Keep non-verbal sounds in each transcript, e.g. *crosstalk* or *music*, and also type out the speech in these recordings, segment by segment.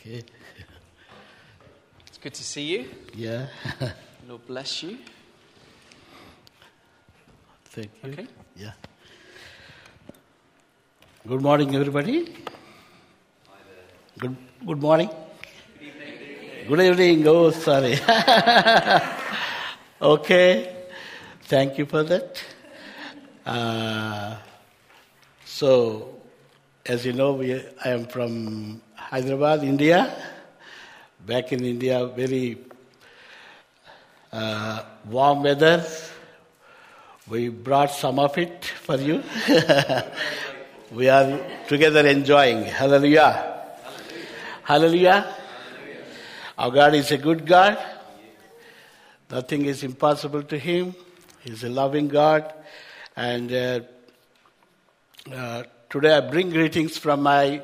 Okay. It's good to see you. Yeah. *laughs* Lord bless you. Thank you. Okay. Yeah. Good morning, everybody. Good, good morning. Good evening. Oh, sorry. *laughs* okay. Thank you for that. Uh, so, as you know, we, I am from Hyderabad, India. Back in India, very uh, warm weather. We brought some of it for you. *laughs* we are together enjoying. Hallelujah. Hallelujah. Our God is a good God. Nothing is impossible to Him. He's a loving God. And uh, uh, today I bring greetings from my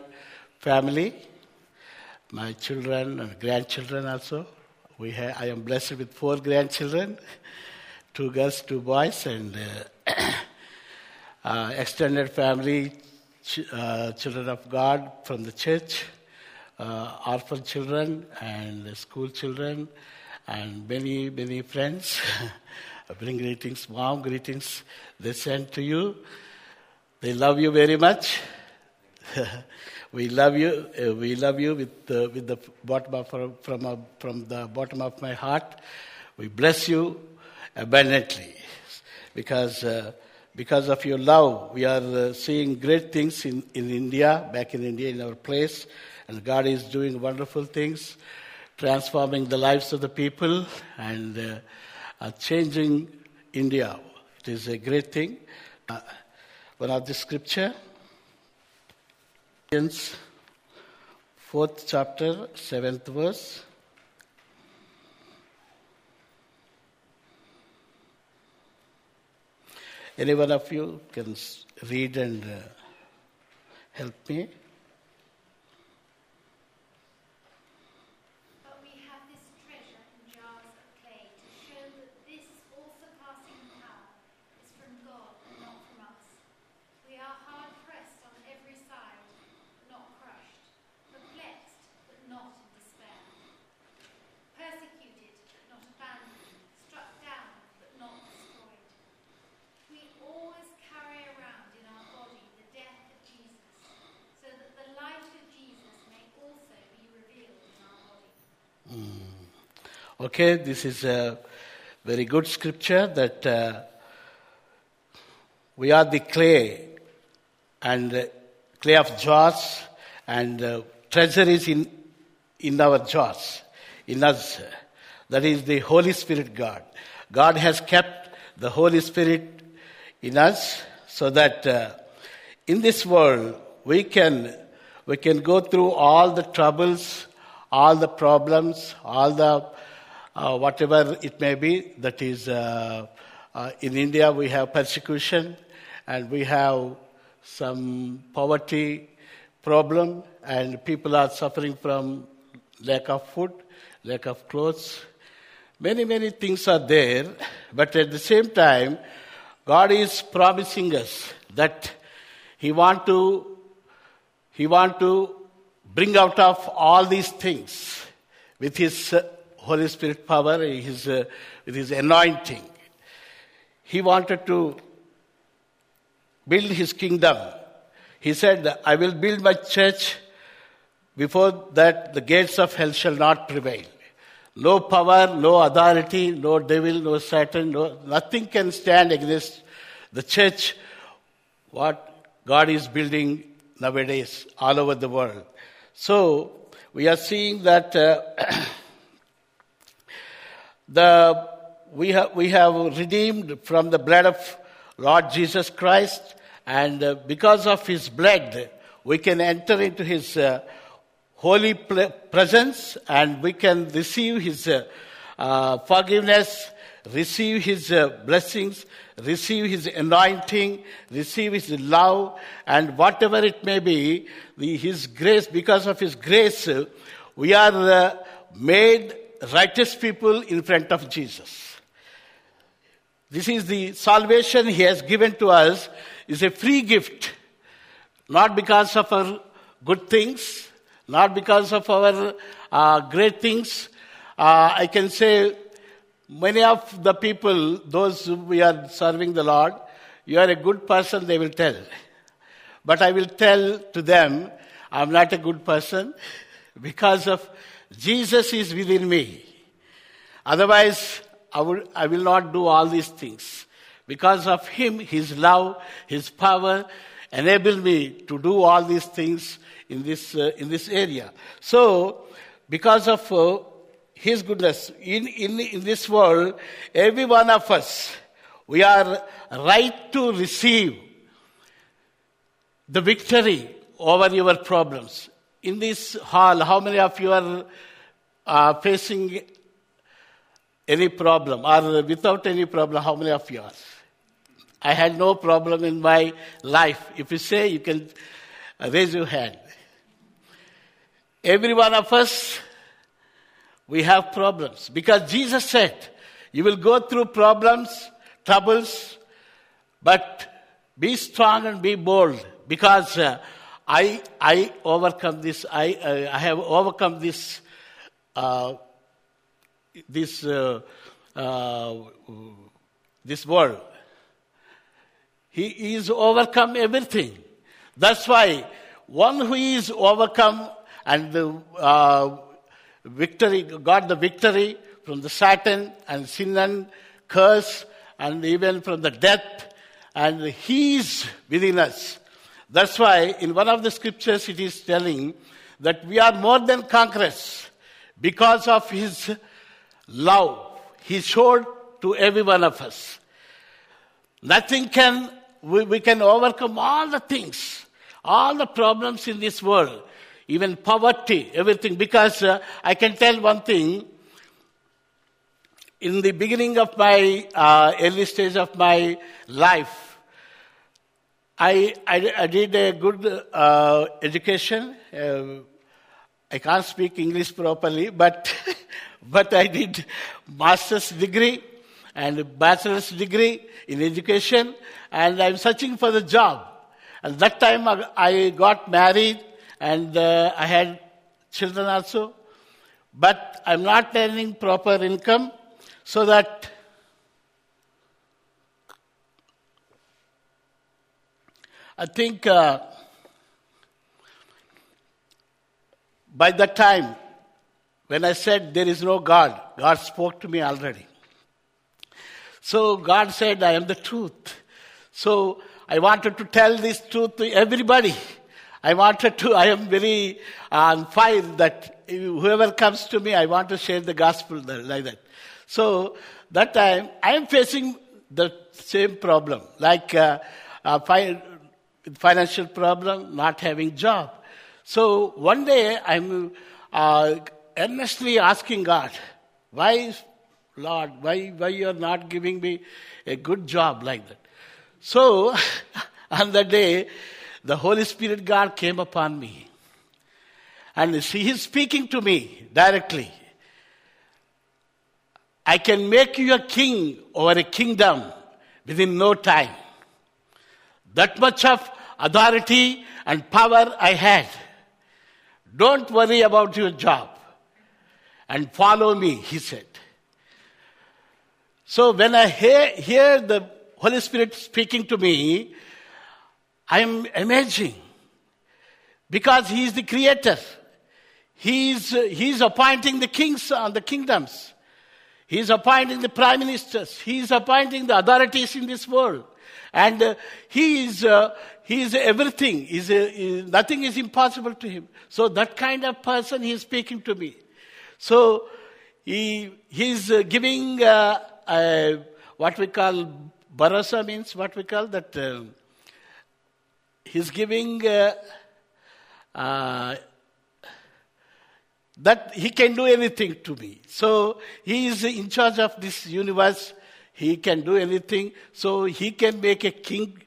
family, my children and grandchildren also. We ha- I am blessed with four grandchildren two girls, two boys, and uh, *coughs* uh, extended family, ch- uh, children of God from the church, uh, orphan children, and school children, and many, many friends. I *laughs* bring greetings, warm greetings. They send to you. They love you very much. *laughs* we love you. Uh, we love you with with the bottom of our, from uh, from the bottom of my heart. We bless you abundantly because uh, because of your love we are uh, seeing great things in, in India back in India in our place and God is doing wonderful things transforming the lives of the people and changing India it is a great thing one of the scripture Ephesians fourth chapter seventh verse Any one of you can read and uh, help me? But we have this treasure in jars of clay to show that this all-surpassing power is from God and not from us. We are hard pressed on every side, but not crushed, perplexed, but not in despair, persecuted, but not abandoned, struck down, but not destroyed. We always carry around in our body the death of Jesus, so that the life of Jesus may also be revealed in our body. Okay, this is a very good scripture that uh, we are the clay and uh, clay of jars and uh, treasure is in, in our jars, in us. That is the Holy Spirit God. God has kept the Holy Spirit in us so that uh, in this world we can we can go through all the troubles all the problems all the uh, whatever it may be that is uh, uh, in india we have persecution and we have some poverty problem and people are suffering from lack of food lack of clothes. Many, many things are there, but at the same time, God is promising us that He want to, He want to bring out of all these things with His Holy Spirit power, His, uh, with His anointing. He wanted to build His kingdom. He said, I will build my church before that the gates of hell shall not prevail. No power, no authority, no devil, no Satan, no, nothing can stand against the church, what God is building nowadays all over the world. So, we are seeing that uh, *clears throat* the, we, have, we have redeemed from the blood of Lord Jesus Christ, and uh, because of his blood, we can enter into his uh, holy presence and we can receive his uh, uh, forgiveness, receive his uh, blessings, receive his anointing, receive his love, and whatever it may be, the, his grace, because of his grace, we are uh, made righteous people in front of Jesus. This is the salvation he has given to us is a free gift, not because of our good things, not because of our uh, great things. Uh, I can say many of the people, those who we are serving the Lord, you are a good person, they will tell. But I will tell to them, I'm not a good person because of Jesus is within me. Otherwise, I will, I will not do all these things. Because of Him, His love, His power enable me to do all these things in this, uh, in this area. So, because of uh, His goodness, in, in, in this world, every one of us, we are right to receive the victory over your problems. In this hall, how many of you are uh, facing any problem or without any problem? How many of you are? I had no problem in my life. If you say, you can raise your hand. Every one of us, we have problems. Because Jesus said, you will go through problems, troubles, but be strong and be bold. Because uh, I, I overcome this, I, uh, I have overcome this, uh, this, uh, uh, this world. He is overcome everything. That's why one who is overcome and the uh, victory, got the victory from the Satan and sin and curse and even from the death, and he is within us. That's why in one of the scriptures it is telling that we are more than conquerors because of his love he showed to every one of us. Nothing can we, we can overcome all the things, all the problems in this world, even poverty, everything. Because uh, I can tell one thing. In the beginning of my uh, early stage of my life, I, I, I did a good uh, education. Uh, I can't speak English properly, but, *laughs* but I did master's degree and bachelor's degree in education and I'm searching for the job. And that time I got married and uh, I had children also. But I'm not earning proper income so that I think uh, by that time, when I said there is no God, God spoke to me already. So God said, I am the truth. So I wanted to tell this truth to everybody. I wanted to, I am very on fire that whoever comes to me, I want to share the gospel like that. So that time, I am facing the same problem, like uh, uh, financial problem, not having job. So one day, I'm uh, earnestly asking God, why, Lord, why, why you are not giving me a good job like that? So, *laughs* on that day, the Holy Spirit God came upon me. And He is speaking to me directly. I can make you a king over a kingdom within no time. That much of authority and power I had. Don't worry about your job and follow me, he said. So when I hear, hear the Holy Spirit speaking to me, I am amazing. Because He is the creator. He is, he is appointing the kings and the kingdoms. He is appointing the prime ministers. He is appointing the authorities in this world. And uh, he is, uh, he is everything. He's, uh, nothing is impossible to him. So that kind of person he is speaking to me. So he, he's giving what we call Barasa means what we call that uh, he's giving uh, uh, that he can do anything to me. So he is in charge of this universe. He can do anything. So he can make a king.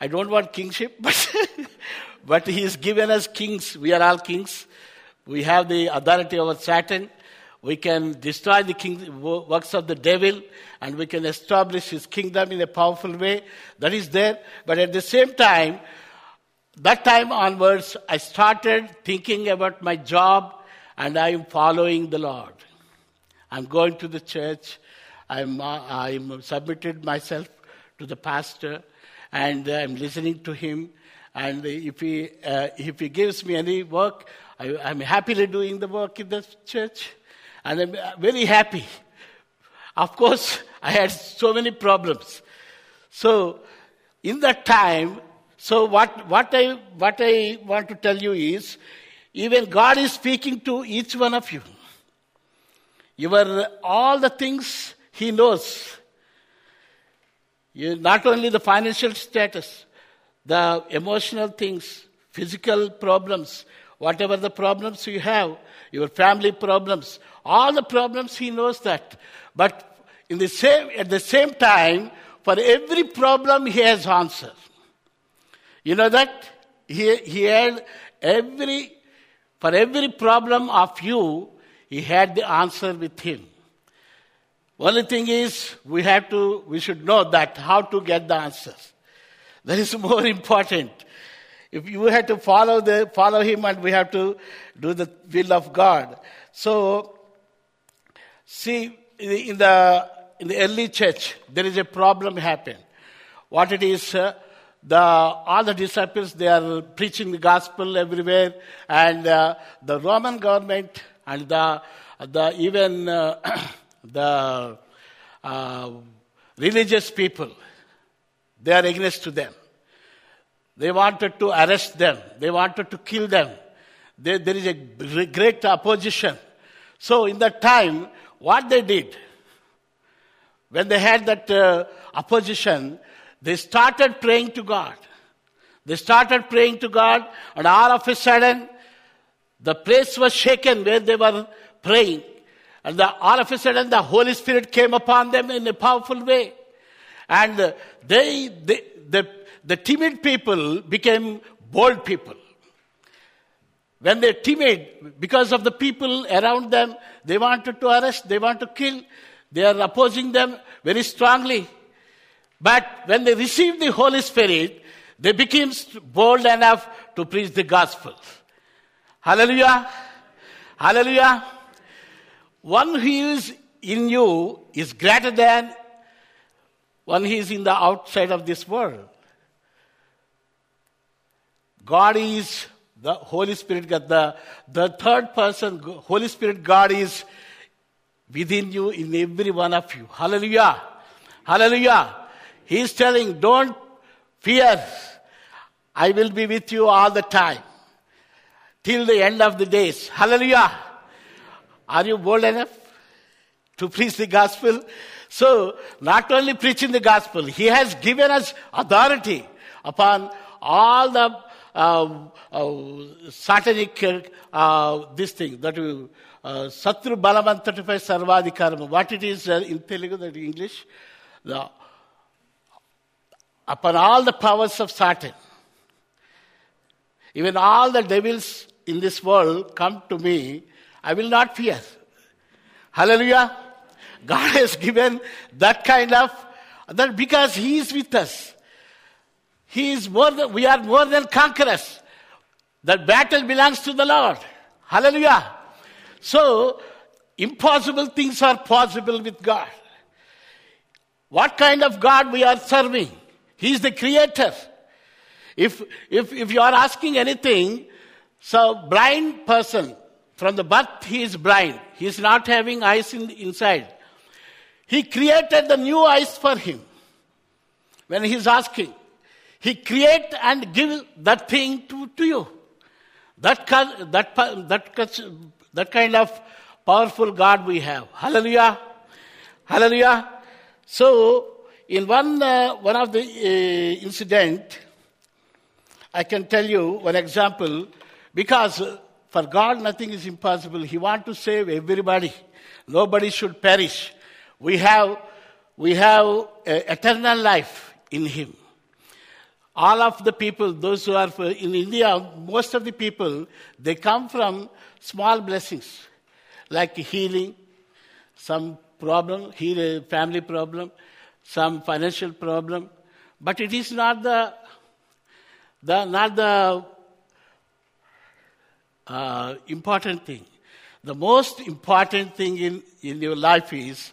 I don't want kingship, *laughs* but but he has given us kings. We are all kings. We have the authority over Satan. We can destroy the king, works of the devil and we can establish his kingdom in a powerful way. That is there. But at the same time, that time onwards, I started thinking about my job and I am following the Lord. I'm going to the church. I'm, uh, I'm submitted myself to the pastor and I'm listening to him. And if he, uh, if he gives me any work, I, I'm happily doing the work in the church. And I'm very happy. Of course, I had so many problems. So, in that time, so what, what, I, what I want to tell you is, even God is speaking to each one of you. You Your, all the things He knows. You, not only the financial status, the emotional things, physical problems, whatever the problems you have, your family problems, all the problems He knows that. But in the same, at the same time, for every problem He has answer. You know that? He, he had every, for every problem of you, He had the answer with Him. Only thing is, we have to, we should know that how to get the answers. That is *laughs* more important. If you have to follow the, follow Him and we have to do the will of God. So, see, in the, in the early church, there is a problem happened. What it is, uh, the, all the disciples, they are preaching the gospel everywhere, and uh, the Roman government and the, the even uh, *clears throat* the uh, religious people, they are against to them. They wanted to arrest them. They wanted to kill them. There, there is a great opposition. So in that time, what they did, when they had that uh, opposition, they started praying to God. They started praying to God, and all of a sudden, the place was shaken where they were praying. And the, all of a sudden, the Holy Spirit came upon them in a powerful way. And they, they the, the timid people became bold people. When they're timid, because of the people around them, they wanted to arrest, they want to kill, they are opposing them very strongly. But when they received the Holy Spirit, they became bold enough to preach the gospel. Hallelujah. Hallelujah. One who is in you is greater than one who is in the outside of this world. God is the Holy Spirit, God, the, the third person, Holy Spirit, God is within you, in every one of you. Hallelujah. Hallelujah. He's telling, don't fear. I will be with you all the time. Till the end of the days. Hallelujah. Are you bold enough to preach the gospel? So, not only preaching the gospel, He has given us authority upon all the uh, uh, satanic, uh, this thing, that you, uh, Satru Balamantatapai Sarvadikaram. What it is uh, in Telugu, that English? The, upon all the powers of Satan. Even all the devils in this world come to me, I will not fear. Hallelujah. God has given that kind of, that because He is with us. He is more than, we are more than conquerors. The battle belongs to the Lord. Hallelujah. So, impossible things are possible with God. What kind of God we are serving? He is the creator. If, if, if you are asking anything, so blind person, from the birth he is blind. He is not having eyes in, inside. He created the new eyes for him. When he is asking, he create and give that thing to, to you. That, that, that, that kind of powerful God we have. Hallelujah. Hallelujah. So, in one, uh, one of the uh, incident, I can tell you one example, because for God nothing is impossible. He wants to save everybody. Nobody should perish. We have, we have uh, eternal life in Him. All of the people, those who are in India, most of the people, they come from small blessings, like healing, some problem, heal, family problem, some financial problem, but it is not the, the, not the uh, important thing. The most important thing in, in your life is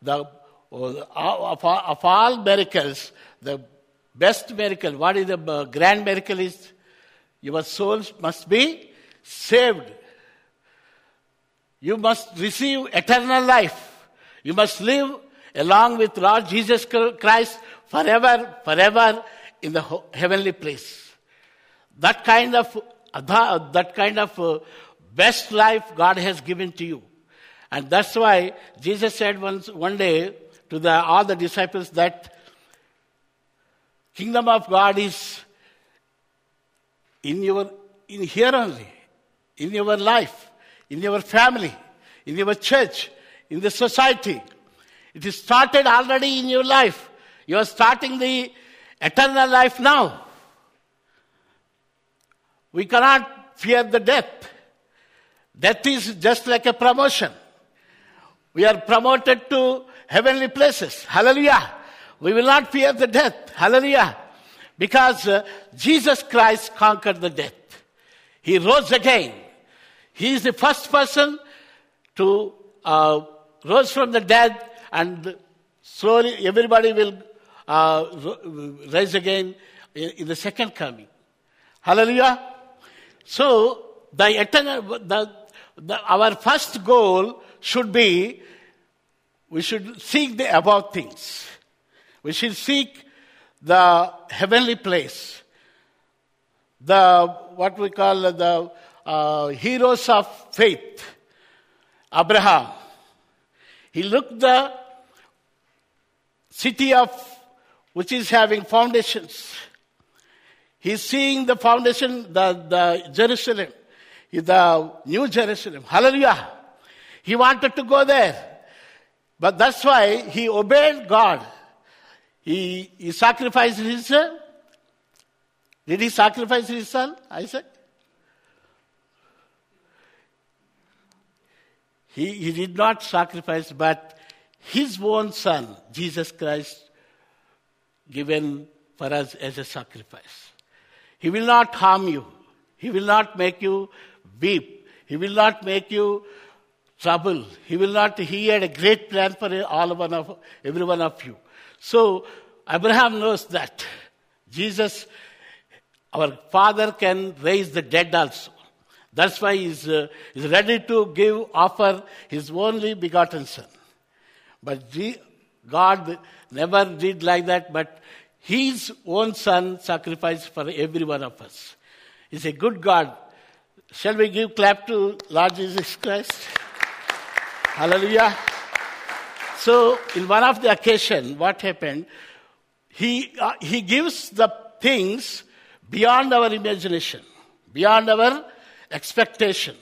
the of, all- of all miracles, the best miracle. What is the uh, grand miracle is your souls must be saved. You must receive eternal life. You must live along with Lord Jesus Christ forever, forever in the heavenly place. That kind of that kind of uh, best life God has given to you, and that's why Jesus said once one day to the, all the disciples that kingdom of God is in your in here only, in your life, in your family, in your church, in the society. It is started already in your life. You are starting the eternal life now. We cannot fear the death. Death is just like a promotion. We are promoted to heavenly places. Hallelujah. We will not fear the death. Hallelujah. Because uh, Jesus Christ conquered the death. He rose again. He is the first person to uh, rose from the dead and slowly everybody will uh, rise again in, in the second coming. Hallelujah. So the the, the, our first goal should be we should seek the above things. We should seek the heavenly place. The what we call the uh, heroes of faith. Abraham. He looked the city of which is having foundations. He's seeing the foundation, the, the Jerusalem, the New Jerusalem. Hallelujah. He wanted to go there. But that's why he obeyed God. He, he sacrificed his son. Did he sacrifice his son, Isaac? He, he did not sacrifice, but his own son, Jesus Christ, given for us as a sacrifice. He will not harm you. He will not make you weep. He will not make you trouble. He will not, he had a great plan for all one of, every one of you. So, Abraham knows that. Jesus, our father can raise the dead also. That's why he's, uh, he's ready to give, offer his only begotten son. But G- God never did like that, but his own son sacrificed for every one of us. He's a good God. Shall we give clap to Lord Jesus Christ? Hallelujah. So, in one of the occasion, what happened? He, uh, he gives the things beyond our imagination, beyond our expectation.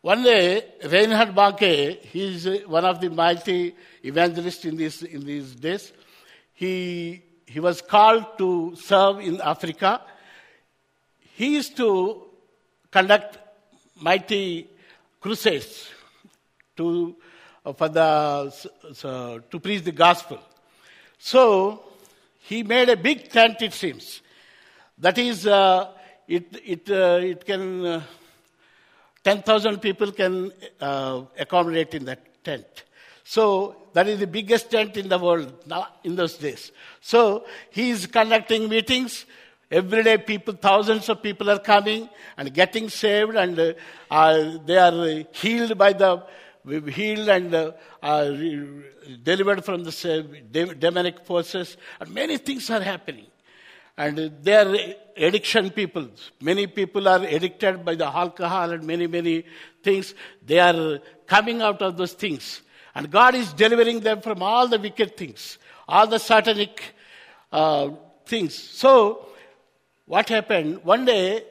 One day, Reinhard Bonnke, he is uh, one of the mighty evangelists in, this, in these days. He, he was called to serve in Africa. He used to conduct mighty crusades to, uh, for the, so, to preach the gospel. So, he made a big tent, it seems. That is, uh, it, it, uh, it can, uh, 10,000 people can uh, accommodate in that tent. So, that is the biggest tent in the world now, in those days. So, he is conducting meetings. Every day, people, thousands of people are coming and getting saved, and uh, uh, they are healed by the healed and uh, uh, delivered from the de- demonic forces, and many things are happening. And they are addiction people. Many people are addicted by the alcohol and many, many things. They are coming out of those things. And God is delivering them from all the wicked things, all the satanic uh, things. So, what happened? One day,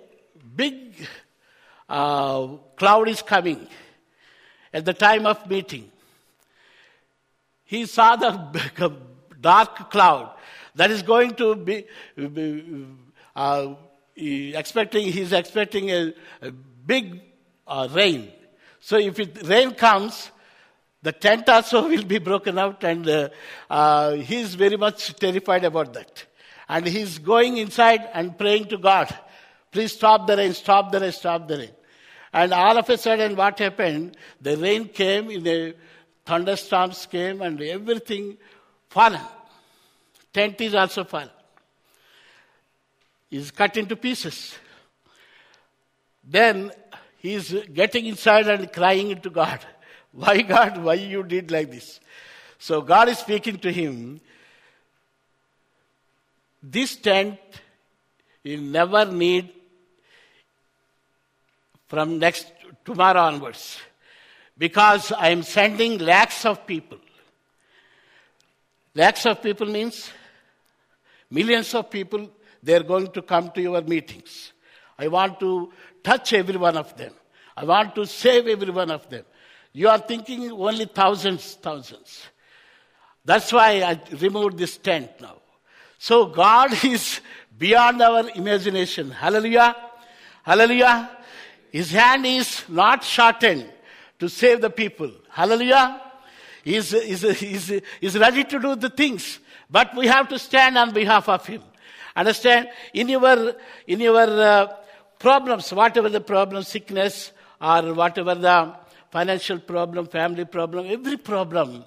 big uh, cloud is coming at the time of meeting. He saw the *laughs* dark cloud that is going to be, uh, expecting, he's expecting a, a big uh, rain. So if it, rain comes, the tent also *laughs* will be broken out, and uh, uh, he's very much terrified about that. And he's going inside and praying to God. Please stop the rain, stop the rain, stop the rain. And all of a sudden, what happened? The rain came, the thunderstorms came, and everything fallen. Tent is also fallen. Is cut into pieces. Then he's getting inside and crying to God. Why, God? Why you did like this? So God is speaking to him. This tent you never need from next tomorrow onwards because I am sending lakhs of people. Lakhs of people means millions of people, they are going to come to your meetings. I want to touch every one of them. I want to save every one of them. You are thinking only thousands, thousands. That's why I removed this tent now. So God *laughs* is beyond our imagination. Hallelujah. Hallelujah. His hand is not shortened to save the people. Hallelujah. He's, he's, he's, he's ready to do the things, but we have to stand on behalf of Him. Understand? In your, in your uh, problems, whatever the problem, sickness, or whatever the financial problem, family problem, every problem,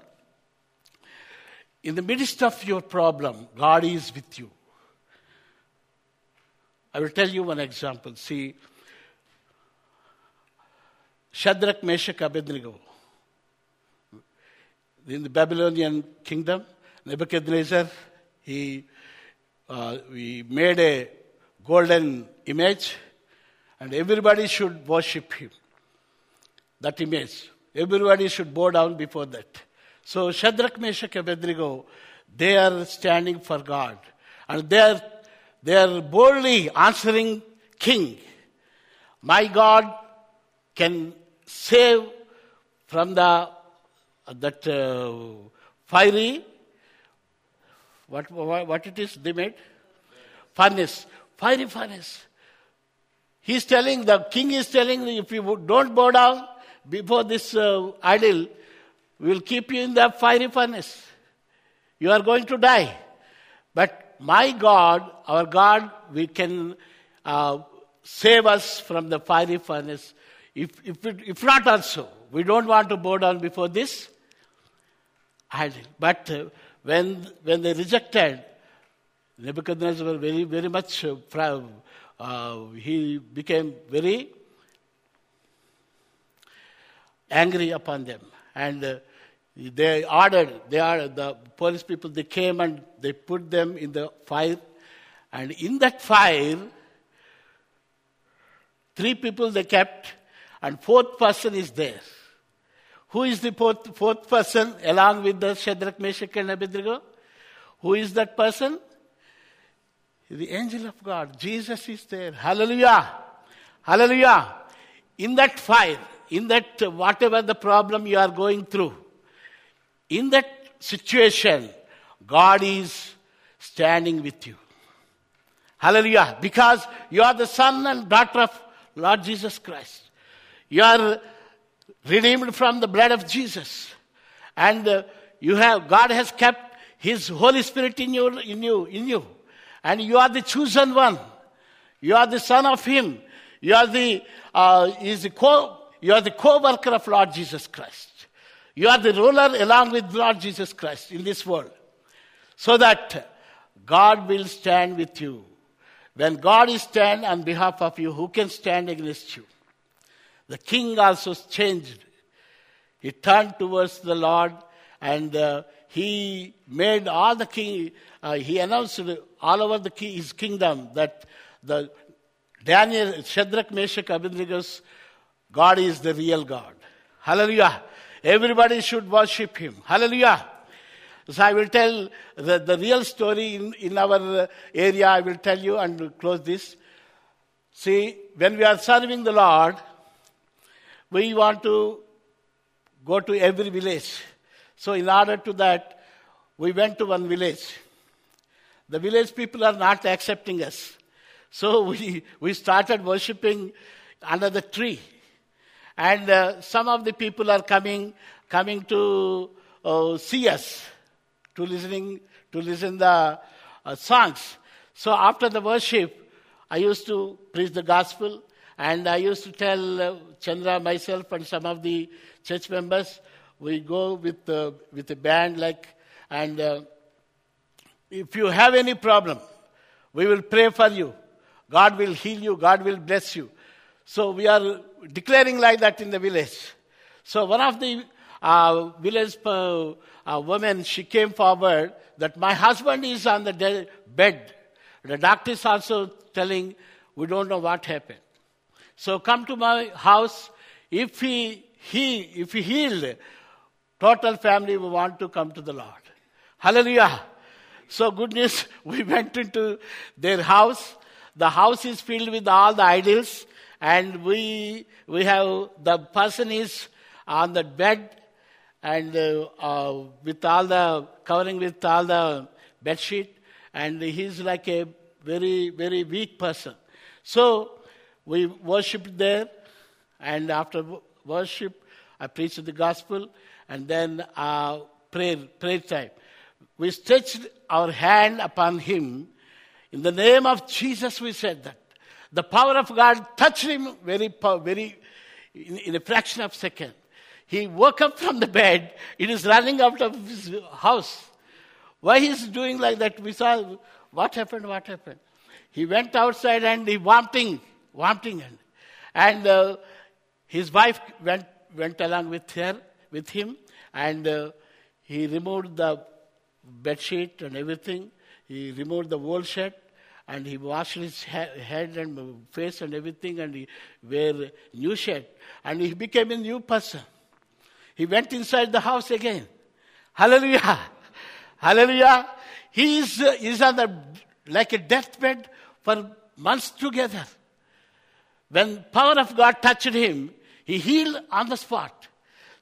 in the midst of your problem, God is with you. I will tell you one example. See, Shadrach, Meshach, Abednego. In the Babylonian kingdom, Nebuchadnezzar, he, uh, he made a golden image and everybody should worship him. That image. Everybody should bow down before that. So Shadrach, Meshach, and Abednego, they are standing for God. And they are, they are boldly answering King. My God can save from the that uh, fiery what, what it is they made furnace fiery furnace he's telling the king is telling if you don't bow down before this uh, idol will keep you in the fiery furnace you are going to die but my god our god we can uh, save us from the fiery furnace if, if, it, if not also, we don't want to bow down before this idol. But uh, when, when they rejected, Nebuchadnezzar was very, very much, uh. Uh, he became very angry upon them. And uh, they ordered, they are, the police people, they came and they put them in the fire. And in that fire, three people they kept and fourth person is there. Who is the fourth, fourth person along with the Shadrach, Meshach and Abednego? Who is that person? The angel of God. Jesus is there. Hallelujah. Hallelujah. In that fire, in that whatever the problem you are going through, in that situation, God is standing with you. Hallelujah. Because you are the son and daughter of Lord Jesus Christ. You are redeemed from the blood of Jesus. And uh, you have, God has kept His Holy Spirit in you, in you, in you. And you are the chosen one. You are the son of Him. You are the, uh, is the co, you are the co-worker of Lord Jesus Christ. You are the ruler along with Lord Jesus Christ in this world. So that God will stand with you. When God is stand on behalf of you, who can stand against you? The king also changed. He turned towards the Lord and uh, he made all the king, uh, he announced all over the his kingdom that the Daniel, Shadrach, Meshach, Abednego's God is the real God. Hallelujah. Everybody should worship him. Hallelujah. So I will tell the, the real story in, in our area. I will tell you and close this. See, when we are serving the Lord, we want to go to every village. So, in order to that, we went to one village. The village people are not accepting us. So, *laughs* we, we started worshipping under the tree. And uh, some of the people are coming, coming to uh, see us, to listening, to listen the uh, songs. So after the worship, I used to preach the gospel and I used to tell uh, Chandra, myself, and some of the church members, we go with, with a band like, and uh, if you have any problem, we will pray for you. God will heal you. God will bless you. So we are declaring like that in the village. So one of the uh, village uh, women, she came forward that my husband is on the de- bed. The doctor is also telling, we don't know what happened. So come to my house. If he, he, if he healed, total family will want to come to the Lord. Hallelujah. So good news, *laughs* we went into their house. The house is filled with all the idols and we, we have, the person is on the bed and uh, uh, with all the, covering with all the bed sheet and he's like a very, very weak person. So we worshiped there and after worship, I preached the gospel and then uh, prayer, prayer time. We stretched our hand upon him. In the name of Jesus, we said that. The power of God touched him very, very, in, in a fraction of a second. He woke up from the bed. It is running out of his house. Why he's doing like that? We saw what happened, what happened. He went outside and he vomiting, vomiting. And, and uh, his wife went, went along with her, with him, and uh, he removed the bed sheet and everything. He removed the wool shirt and he washed his head and face and everything and he wear new shirt and he became a new person. He went inside the house again. Hallelujah. Hallelujah. He is, on the, like a deathbed for months together. When power of God touched him, he healed on the spot.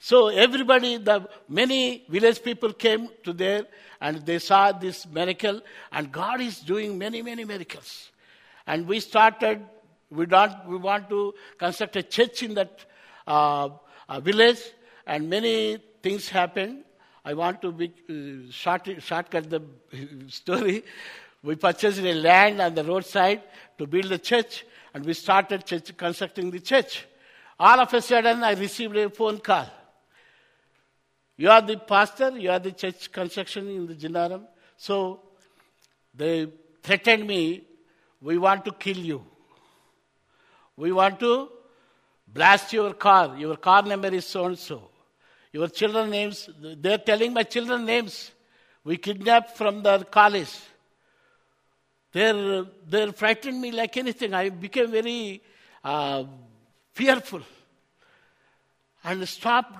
So everybody, the many village people came to there and they saw this miracle and God is doing many, many miracles. And we started, we, don't, we want to construct a church in that uh, uh, village and many things happened. I want to be, uh, short, shortcut the *laughs* story. We purchased a land on the roadside to build a church and we started church, constructing the church. All of a sudden I received a phone call you are the pastor, you are the church construction in the Jinnaram. So they threatened me, we want to kill you. We want to blast your car. Your car number is so and so. Your children names, they're telling my children names. We kidnapped from the college. They're, they're frightened me like anything. I became very uh, fearful and stopped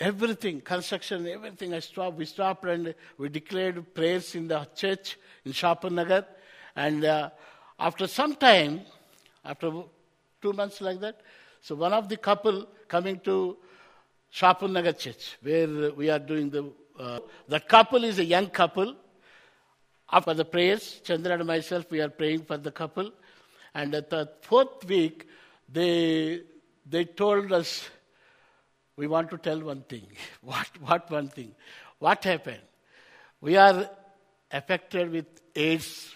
Everything, construction, everything, I stopped. We stopped and we declared prayers in the church in Shapurnagar. And uh, after some time, after two months like that, so one of the couple coming to Shapurnagar church, where we are doing the, uh, that couple is a young couple. After the prayers, Chandra and myself, we are praying for the couple. And at the fourth week, they, they told us, we want to tell one thing. *laughs* What, what one thing? What happened? We are affected with AIDS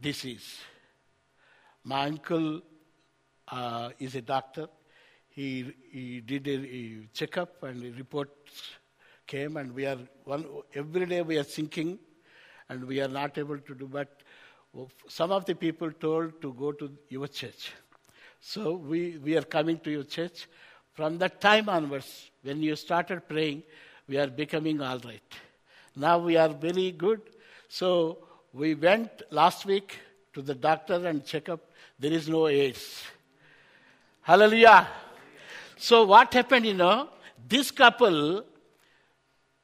disease. My uncle uh, is a doctor. He, he did a, a checkup and the reports came and we are one, every day we are thinking and we are not able to do but some of the people told to go to your church. So we, we are coming to your church from that time onwards, when you started praying, we are becoming all right. Now we are very good. So we went last week to the doctor and check up. There is no AIDS. Hallelujah. So what happened, you know, this couple,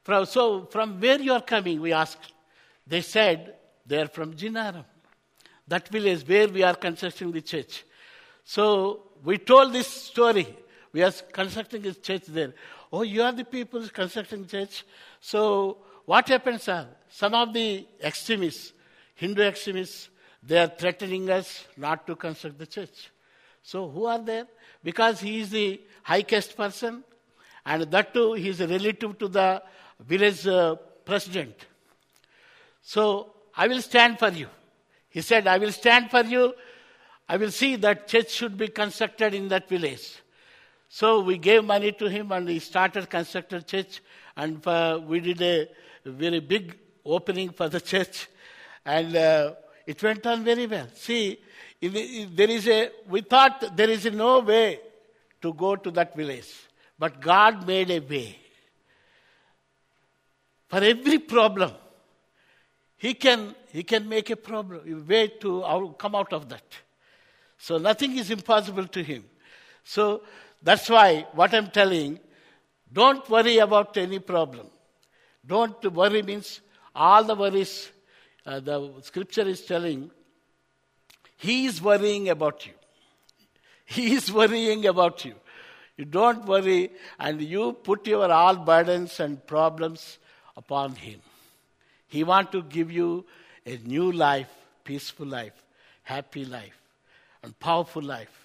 from, so from where you are coming, we asked. They said they are from Jinnaram, that village where we are constructing the church. So we told this story. We are constructing a church there. Oh, you are the people constructing church. So what happens, sir? Some of the extremists, Hindu extremists, they are threatening us not to construct the church. So who are there? Because he is the high caste person, and that too, he is a relative to the village uh, president. So I will stand for you. He said, I will stand for you. I will see that church should be constructed in that village. So we gave money to him and he started constructed church and uh, we did a very big opening for the church and uh, it went on very well. See, there is a, we thought there is no way to go to that village, but God made a way. For every problem, He can, he can make a problem, a way to come out of that. So nothing is impossible to Him. So that's why what I'm telling, don't worry about any problem. Don't worry means all the worries, uh, the scripture is telling, He is worrying about you. He is worrying about you. You don't worry and you put your all burdens and problems upon Him. He wants to give you a new life, peaceful life, happy life, and powerful life.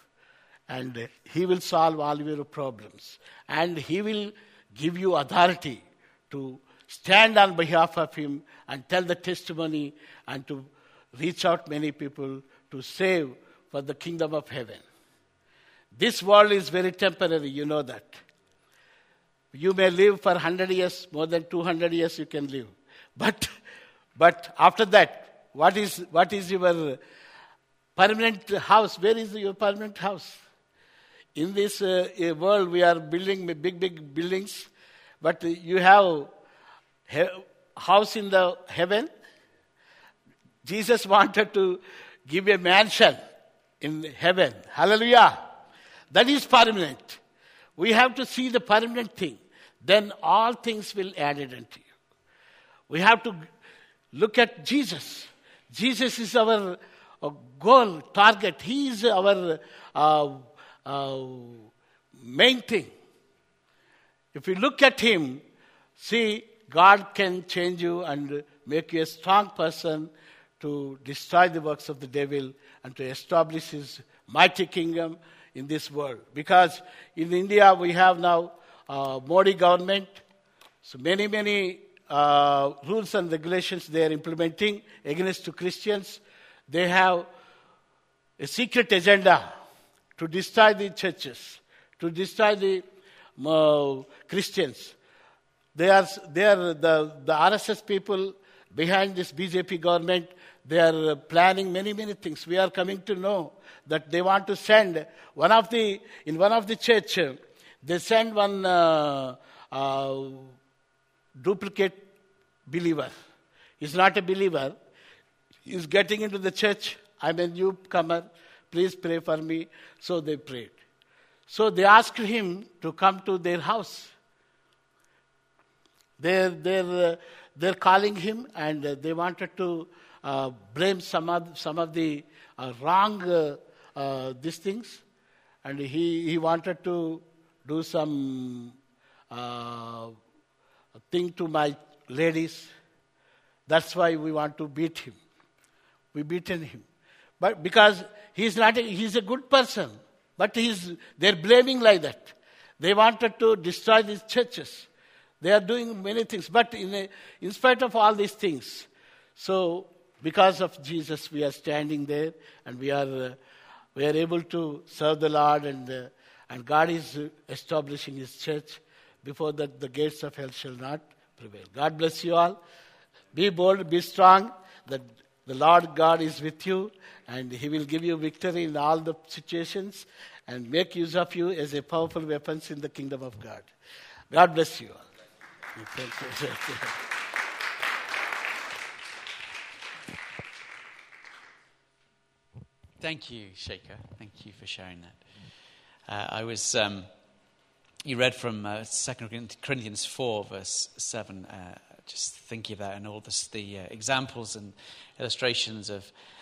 And He will solve all your problems. And He will give you authority to stand on behalf of Him and tell the testimony and to reach out many people to save for the kingdom of heaven. This world is very temporary, you know that. You may live for 100 years, more than 200 years you can live. But, but after that, what is, what is your permanent house? Where is your permanent house? In this uh, world, we are building big, big buildings, but you have he- house in the heaven. Jesus wanted to give a mansion in heaven. Hallelujah. That is permanent. We have to see the permanent thing. Then all things will added unto you. We have to look at Jesus. Jesus is our uh, goal, target. He is our uh, uh, main thing. If you look at Him, see, God can change you and make you a strong person to destroy the works of the devil and to establish His mighty kingdom in this world. Because in India we have now uh, Modi government, so many, many uh, rules and regulations they are implementing against to Christians. They have a secret agenda to destroy the churches, to destroy the uh, Christians. They are, they are the, the RSS people behind this BJP government. They are planning many, many things. We are coming to know that they want to send one of the, in one of the church, they send one uh, uh, duplicate believer. He's not a believer. He's getting into the church. I'm a newcomer. Please pray for me. So they prayed. So they asked him to come to their house. They're, they're, uh, they're calling him and uh, they wanted to uh, blame some of, some of the uh, wrong uh, uh, these things. And he, he wanted to do some thing to my ladies. That's why we want to beat him. We beaten him. But because he's not a, a good person. But he's, they're blaming like that. They wanted to destroy these churches. They are doing many things. But in, a, in spite of all these things, so because of Jesus, we are standing there and we are, uh, we are able to serve the Lord and, uh, and God is establishing His church. Before that, the gates of hell shall not prevail. God bless you all. Be bold, be strong. That the Lord God is with you and He will give you victory in all the situations and make use of you as a powerful weapons in the kingdom of God. God bless you all. Thank you. Shaker. Thank you for sharing that. Uh, I was, um, you read from uh, 2 Corinthians 4, verse 7, uh, just thinking that and all this, the uh, examples and illustrations of